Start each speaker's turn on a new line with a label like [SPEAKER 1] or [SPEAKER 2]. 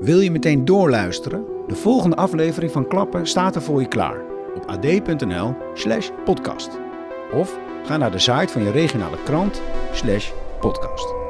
[SPEAKER 1] Wil je meteen doorluisteren? De volgende aflevering van Klappen staat er voor je klaar op ad.nl slash podcast. Of ga naar de site van je regionale krant slash podcast.